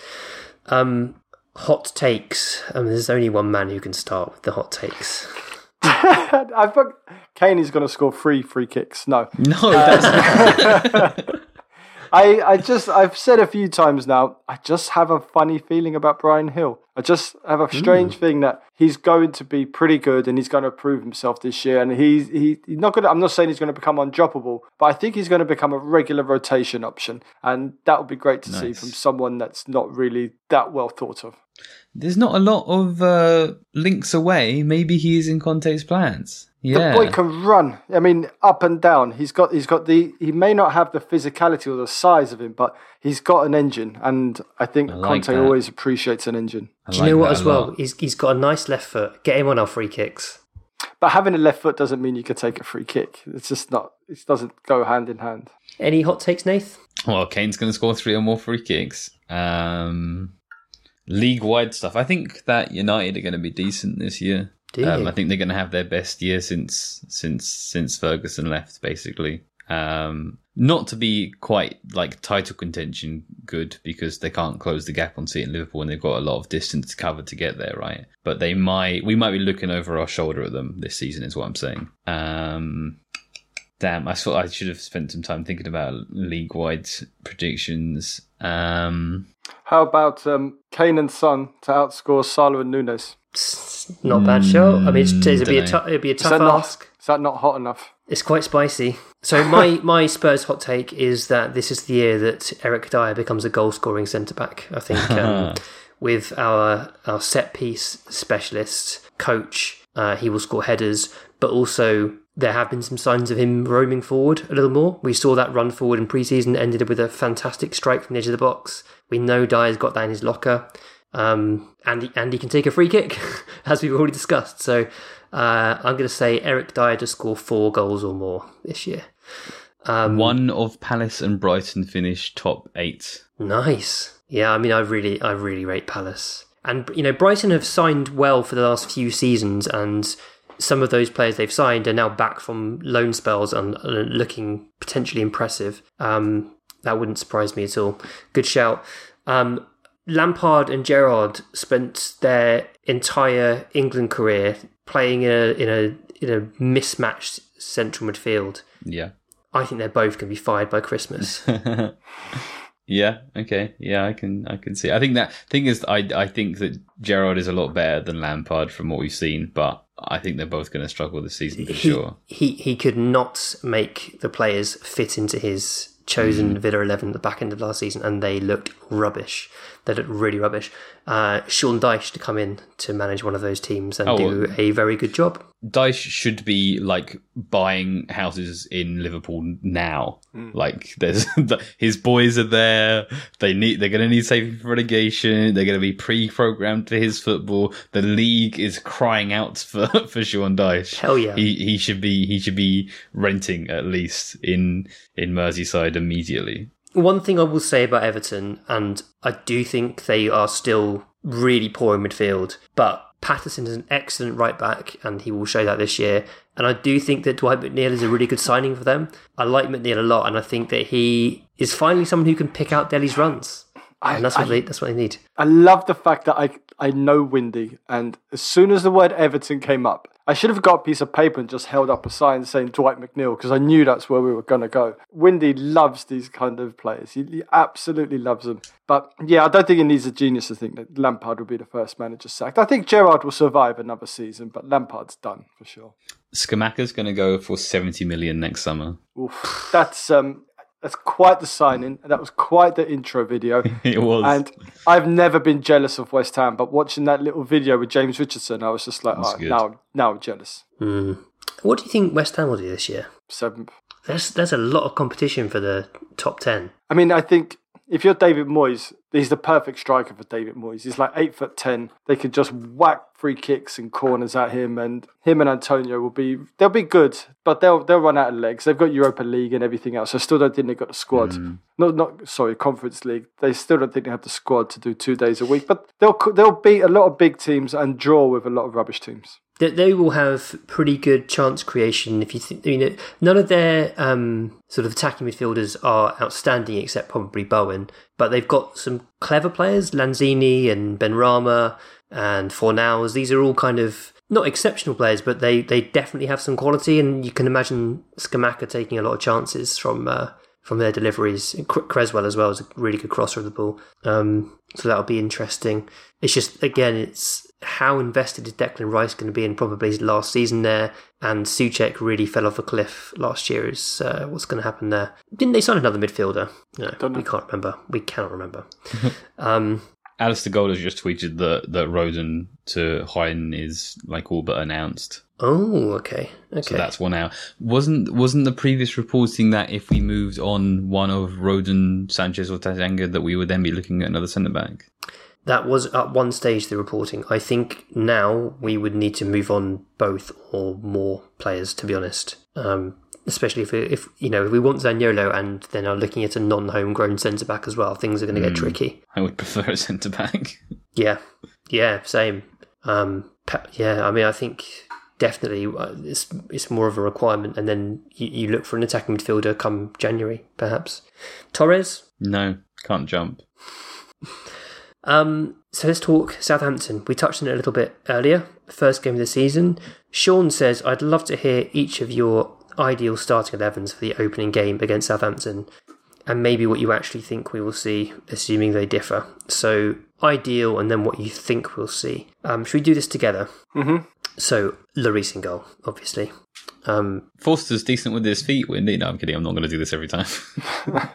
Um, hot takes. Um, there's only one man who can start with the hot takes. I think Kane is going to score three free kicks. No, No, uh, that's I, I just I've said a few times now. I just have a funny feeling about Bryan Gil. I just have a strange thing that he's going to be pretty good and he's going to prove himself this year. And he's he, he's not going. to I'm not saying he's going to become undroppable, but I think he's going to become a regular rotation option, and that would be great to see from someone that's not really that well thought of. there's not a lot of uh, links away. Maybe he is in Conte's plans. Yeah, The boy can run. I mean, up and down. He's got he's got the he may not have the physicality or the size of him, but he's got an engine, and I think I like Conte that. always appreciates an engine. I Do you like know what as well? lot. He's he's got a nice left foot. Get him on our free kicks. But having a left foot doesn't mean you can take a free kick. It's just not. It doesn't go hand in hand. Any hot takes, Nath? Well, Kane's going to score three or more free kicks. Um, league-wide stuff. I think that United are going to be decent this year. Do Um. I think they're going to have their best year since since since Ferguson left, basically. Um, not to be quite like title contention good because they can't close the gap on City and Liverpool and they've got a lot of distance to cover to get there, right? But they might, we might be looking over our shoulder at them this season, is what I'm saying. Um, damn, I thought I should have spent some time thinking about league wide predictions. Um, How about um, Kane and Son to outscore Salah and Nunez? It's not a bad show. I mean, it's, it'd be a dunno. it'd be a Is tough that not? ask. Is that not hot enough? It's quite spicy. So my my Spurs hot take is that this is the year that Eric Dier becomes a goal scoring centre back. I think um, with our our set piece specialist coach, uh, he will score headers, but also there have been some signs of him roaming forward a little more. We saw that run forward in pre-season ended up with a fantastic strike from the edge of the box. We know Dier's got that in his locker. Um, and, and he can take a free kick, as we've already discussed. So uh, I'm going to say Eric Dier to score four goals or more this year. Um, one of Palace and Brighton finished top eight. Nice. Yeah, I mean, I really, I really rate Palace, and you know, Brighton have signed well for the last few seasons, and some of those players they've signed are now back from loan spells and uh, looking potentially impressive. Um, that wouldn't surprise me at all. Good shout. Um, Lampard and Gerrard spent their entire England career playing in a in a in a mismatched central midfield. Yeah. I think they're both going to be fired by Christmas. Yeah. Okay. Yeah, I can. I can see. I think that thing is, I I think that Gerrard is a lot better than Lampard from what we've seen, but I think they're both going to struggle this season for he, sure. he he could not make the players fit into his chosen mm. Villa eleven at the back end of last season, and they looked rubbish. They looked really rubbish. Uh, Sean Dyche to come in to manage one of those teams and Oh, do well- a very good job. Dyche should be like buying houses in Liverpool now. Like there's his boys are there. They need they're going to need saving for relegation. They're going to be pre-programmed to his football. The league is crying out for for Sean Dyche. Hell yeah. He he should be he should be renting at least in in Merseyside immediately. One thing I will say about Everton, and I do think they are still really poor in midfield, but Patterson is an excellent right back, and he will show that this year. And I do think that Dwight McNeil is a really good signing for them. I like McNeil a lot, and I think that he is finally someone who can pick out Dele's runs. I- And that's what I- they that's what they need. I love the fact that I I know Windy, and as soon as the word Everton came up, I should have got a piece of paper and just held up a sign saying Dwight McNeil because I knew that's where we were going to go. Windy loves these kind of players. He, he, absolutely loves them. But yeah, I don't think he needs a genius to think that Lampard will be the first manager sacked. I think Gerrard will survive another season, but Lampard's done for sure. Scamacca's going to go for 70 million next summer. Oof, that's um, that's quite the signing. That was quite the intro video. it was. And I've never been jealous of West Ham, but watching that little video with James Richardson, I was just like, oh, now, now I'm jealous. Mm. What do you think West Ham will do this year? Seventh. There's there's a lot of competition for the top ten. I mean, I think if you're David Moyes, he's the perfect striker for David Moyes. He's like eight foot ten. They could just whack free kicks and corners at him, and him and Antonio will be they'll be good, but they'll they'll run out of legs. They've got Europa League and everything else. I still don't think they've got the squad. Mm. Not not sorry, Conference League. They still don't think they have the squad to do two days a week. But they'll they'll beat a lot of big teams and draw with a lot of rubbish teams that they will have pretty good chance creation. If you think, you know, none of their um, sort of attacking midfielders are outstanding, except probably Bowen. But they've got some clever players, Lanzini and Benrahma and Fornals. These are all kind of not exceptional players, but they they definitely have some quality. And you can imagine Scamacca taking a lot of chances from. Uh, from their deliveries, Cresswell as well is a really good crosser of the ball. Um, so that'll be interesting. It's just again, it's how invested is Declan Rice going to be in probably his last season there? And Soucek really fell off a cliff last year. Is uh, what's going to happen there? Didn't they sign another midfielder? No, we can't remember. We cannot remember. um, Alasdair Gold has just tweeted that that Rodon to Huyton is like all but announced. Oh, okay, okay. So that's one out. Wasn't wasn't the previous reporting that if we moved on one of Rodon, Sanchez, or Tanganga, that we would then be looking at another centre back? That was at one stage the reporting. I think now we would need to move on both or more players, to be honest. Um, especially if if you know if we want Zaniolo and then are looking at a non-homegrown centre back as well, things are going to get mm, tricky. I would prefer a centre back. yeah, yeah, same. Um, yeah, I mean, I think definitely uh, it's it's more of a requirement, and then you, you look for an attacking midfielder come January, perhaps. Torres? No, can't jump. Um, so let's talk Southampton. We touched on it a little bit earlier, first game of the season. Sean says, I'd love to hear each of your ideal starting 11s for the opening game against Southampton and maybe what you actually think we will see, assuming they differ. So, ideal and then what you think we'll see. Um, should we do this together? Mm-hmm. So, Lloris in goal, obviously. Um, Forster's decent with his feet, Windy. No, I'm kidding. I'm not going to do this every time.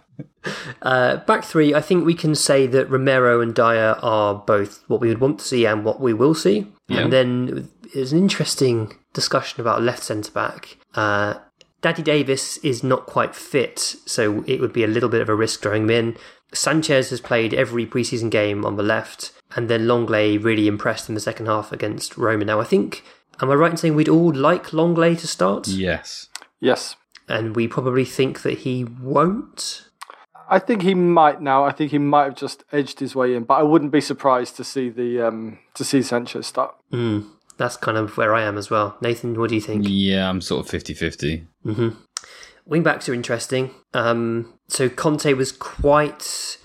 Uh, back three, I think we can say that Romero and Dier are both what we would want to see and what we will see. Yeah. And then there's an interesting discussion about left centre back. Uh, Daddy Davies is not quite fit, so it would be a little bit of a risk throwing him in. Sanchez has played every preseason game on the left, and then Lenglet really impressed in the second half against Roma. Now, I think, am I right in saying we'd all like Lenglet to start? Yes. Yes. And we probably think that he won't. I think he might now. I think he might have just edged his way in, but I wouldn't be surprised to see the um, to see Sanchez start. Mm, that's kind of where I am as well. Nathan, what do you think? Yeah, I'm sort of 50-50. Mm-hmm. Wing backs are interesting. Um, so Conte was quite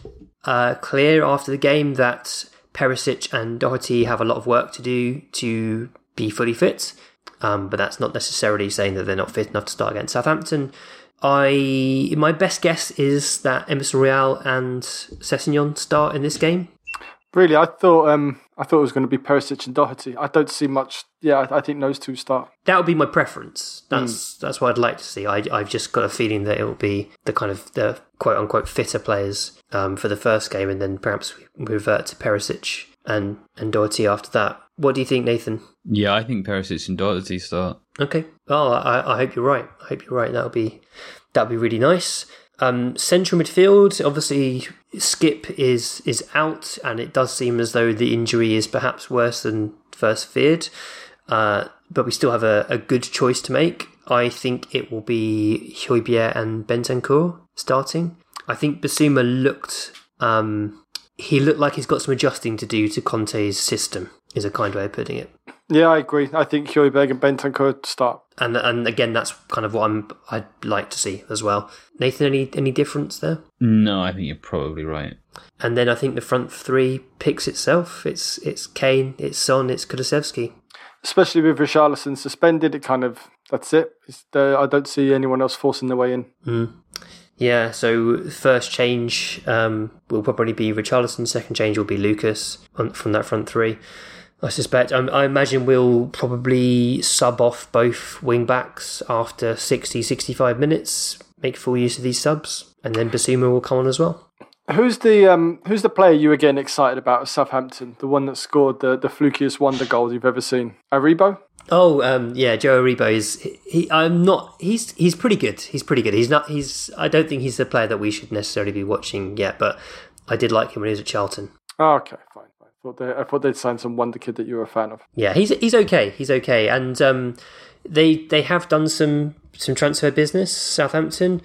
uh, clear after the game that Perisic and Doherty have a lot of work to do to be fully fit. Um, but that's not necessarily saying that they're not fit enough to start against Southampton. I my best guess is that Emerson Royal and Sessegnon start in this game. Really, I thought um, I thought it was going to be Perisic and Doherty. I don't see much. Yeah, I, I think those two start. That would be my preference. That's mm. that's what I'd like to see. I, I've just got a feeling that it will be the kind of the quote unquote fitter players um, for the first game, and then perhaps we revert to Perisic and and Doherty after that. What do you think, Nathan? Yeah, I think Perisic and Doherty start. Okay. Oh, I, I hope you're right. I hope you're right. That'll be that'll be really nice. Um, central midfield, obviously, Skip is is out, and it does seem as though the injury is perhaps worse than first feared. Uh, but we still have a, a good choice to make. I think it will be Højbjerg and Bentancur starting. I think Bissouma looked um, he looked like he's got some adjusting to do to Conte's system. Is a kind way of putting it. Yeah, I agree. I think Højbjerg and Bentancur start. And and again, that's kind of what I'm I'd like to see as well. Nathan, any any difference there? No, I think you're probably right. And then I think the front three picks itself. It's it's Kane, it's Son, it's Kulusevski. especially with Richarlison suspended, it kind of that's it. The, I don't see anyone else forcing their way in. Mm. Yeah, so first change um, will probably be Richarlison. Second change will be Lucas on, from that front three. I suspect. I, I, imagine we'll probably sub off both wing backs after 60, 65 minutes. Make full use of these subs, and then Bissouma will come on as well. Who's the um, who's the player you were getting excited about at Southampton? The one that scored the the flukiest wonder goal you've ever seen? Aribo. Oh, um, yeah, Joe Aribo is. He, I'm not. He's he's pretty good. He's pretty good. He's not. He's. I don't think he's the player that we should necessarily be watching yet. But I did like him when he was at Charlton. Oh, okay, fine. I thought, they, I thought they'd signed some wonder kid that you were a fan of. Yeah, he's he's okay. He's okay, and um, they they have done some some transfer business. Southampton.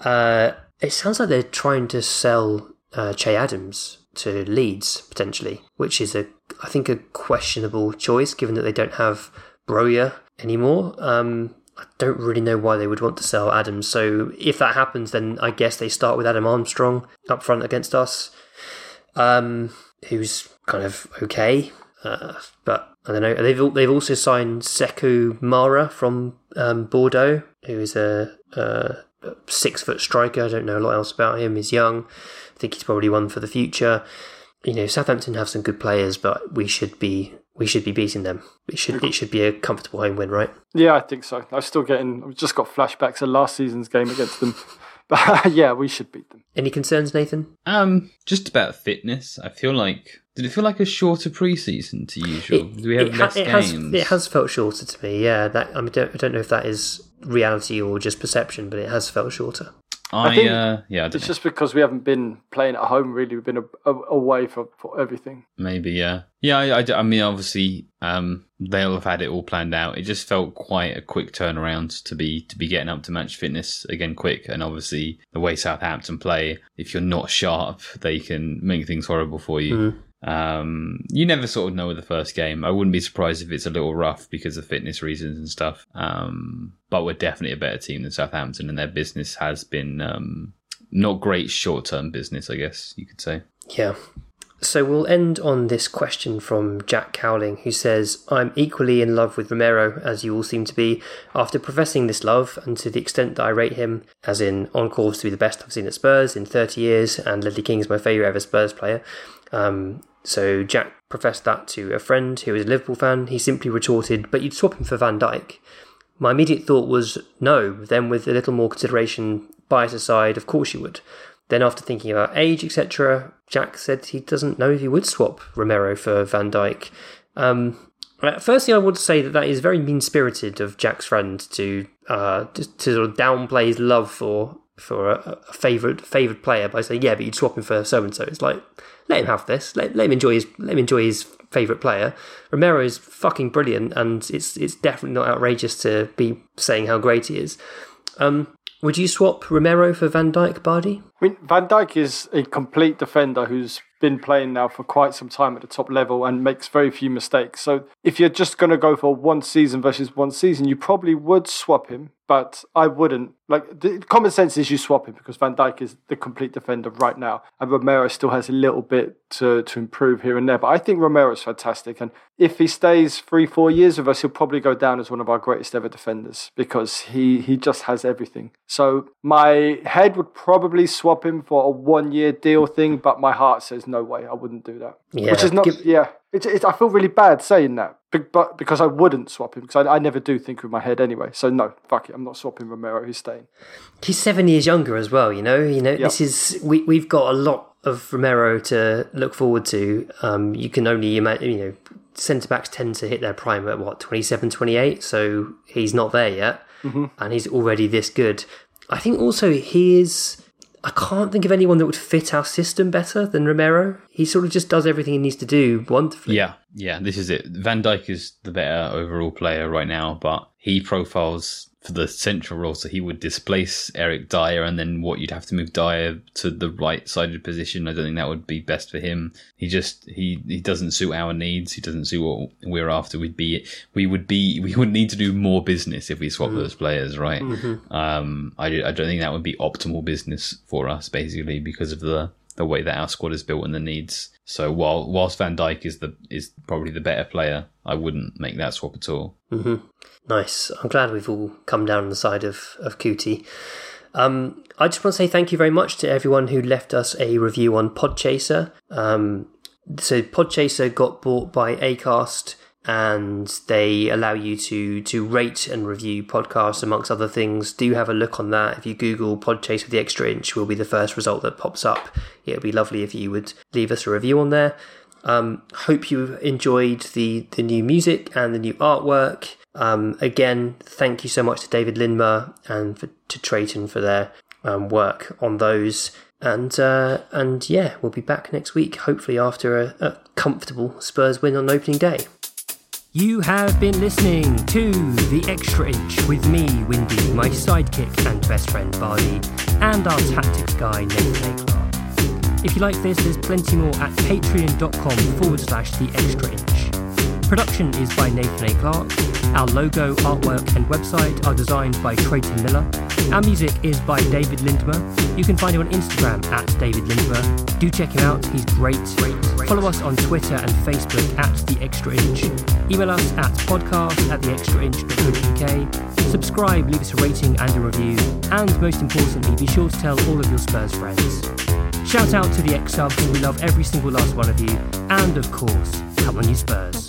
Uh, it sounds like they're trying to sell uh, Che Adams to Leeds potentially, which is a I think a questionable choice given that they don't have Broja anymore. Um, I don't really know why they would want to sell Adams. So if that happens, then I guess they start with Adam Armstrong up front against us, um, who's kind of okay. Uh, but I don't know. They've they've also signed Sekou Mara from um, Bordeaux, who is a, a six foot striker. I don't know a lot else about him. He's young. I think he's probably one for the future. You know, Southampton have some good players, but we should be we should be beating them. It should it should be a comfortable home win, right? Yeah, I think so. I'm still getting. I've just got flashbacks of last season's game against them. But yeah, we should beat them. Any concerns, Nathan? Um, just about fitness. I feel like did it feel like a shorter preseason to usual? It, Do we have it less ha- it games? Has, it has felt shorter to me. Yeah, that I, mean, don't, I don't know if that is reality or just perception, but it has felt shorter. I, I think uh, yeah, I It's know. just because we haven't been playing at home. Really, we've been a, a, away for, for everything. Maybe, yeah, yeah. I, I, I mean, obviously, um, they'll have had it all planned out. It just felt quite a quick turnaround to be to be getting up to match fitness again, quick. And obviously, the way Southampton play, if you're not sharp, they can make things horrible for you. Um, you never sort of know with the first game. I wouldn't be surprised if it's a little rough because of fitness reasons and stuff. Um, but we're definitely a better team than Southampton, and their business has been um, not great short term business, I guess you could say. Yeah. So we'll end on this question from Jack Cowling, who says, I'm equally in love with Romero, as you all seem to be. After professing this love, and to the extent that I rate him, as in on course to be the best I've seen at Spurs in 30 years, and Ledley King's my favourite ever Spurs player. Um, so Jack professed that to a friend who is a Liverpool fan. He simply retorted, But you'd swap him for Van Dijk. My immediate thought was no, then with a little more consideration, bias aside, of course you would. Then, after thinking about age, etc., Jack said he doesn't know if he would swap Romero for Van Dijk. Um, uh, firstly, I would say that that is very mean spirited of Jack's friend to uh, to, sort of downplay his love for for a, a favorite player by saying, "Yeah, but you'd swap him for so and so." It's like let him have this. Let, let him enjoy his let him enjoy his favorite player. Romero is fucking brilliant, and it's it's definitely not outrageous to be saying how great he is. Um, would you swap Romero for Van Dijk, Bardi? I mean, Van Dijk is a complete defender who's been playing now for quite some time at the top level and makes very few mistakes. So if you're just going to go for one season versus one season, you probably would swap him, but I wouldn't. Like the common sense is you swap him because Van Dijk is the complete defender right now, and Romero still has a little bit to to improve here and there. But I think Romero's fantastic, and if he stays three four years with us, he'll probably go down as one of our greatest ever defenders because he he just has everything. So my head would probably swap him for a one year deal thing, but my heart says no way, I wouldn't do that. Yeah, Which is not, give- yeah. It's, it's, I feel really bad saying that, but, but because I wouldn't swap him because I, I never do think with my head anyway. So no, fuck it, I'm not swapping Romero. He's staying. He's seven years younger as well. You know, you know, this is we we've got a lot of Romero to look forward to. Um, you can only imagine, you know, centre backs tend to hit their prime at what 27, 28, so he's not there yet, and he's already this good. I think also he is. I can't think of anyone that would fit our system better than Romero. He sort of just does everything he needs to do wonderfully. Yeah, yeah, this is it. Van Dijk is the better overall player right now, but he profiles for the central role, so he would displace Eric Dier, and then what you'd have to move Dier to the right sided position. I don't think that would be best for him. He just he he doesn't suit our needs. He doesn't suit what we're after. We'd be we would be we would need to do more business if we swap those players, right? Um, I I don't think that would be optimal business for us, basically because of the the way that our squad is built and the needs. So while whilst Van Dijk is the is probably the better player, I wouldn't make that swap at all. Mm-hmm. Nice. I'm glad we've all come down on the side of of Cuti. Um, I just want to say thank you very much to everyone who left us a review on Podchaser. Um, so Podchaser got bought by Acast and they allow you to to rate and review podcasts amongst other things. Do have a look on that. If you Google Podchaser with the extra inch, will be the first result that pops up. It would be lovely if you would leave us a review on there. Um, hope you enjoyed the the new music and the new artwork. Um, again, thank you so much to David Lindmer and for, to Trayton for their um, work on those. And uh, and yeah, we'll be back next week, hopefully after a, a comfortable Spurs win on opening day. You have been listening to The Extra Inch with me, Windy, my sidekick and best friend, Bardi, and our tactics guy, Nathan Clark. If you like this, there's plenty more at patreon.com forward slash The Extra Inch. Production is by Nathan A. Clark. Our logo, artwork, and website are designed by Trayton Miller. Our music is by David Lindmer. You can find him on Instagram at David Lindmer. Do check him out, he's great. Follow us on Twitter and Facebook at The Extra Inch. Email us at podcast at theextrainch.co.uk. Subscribe, leave us a rating and a review. And most importantly, be sure to tell all of your Spurs friends. Shout out to the X subs, we love every single last one of you. And of course, come on you Spurs.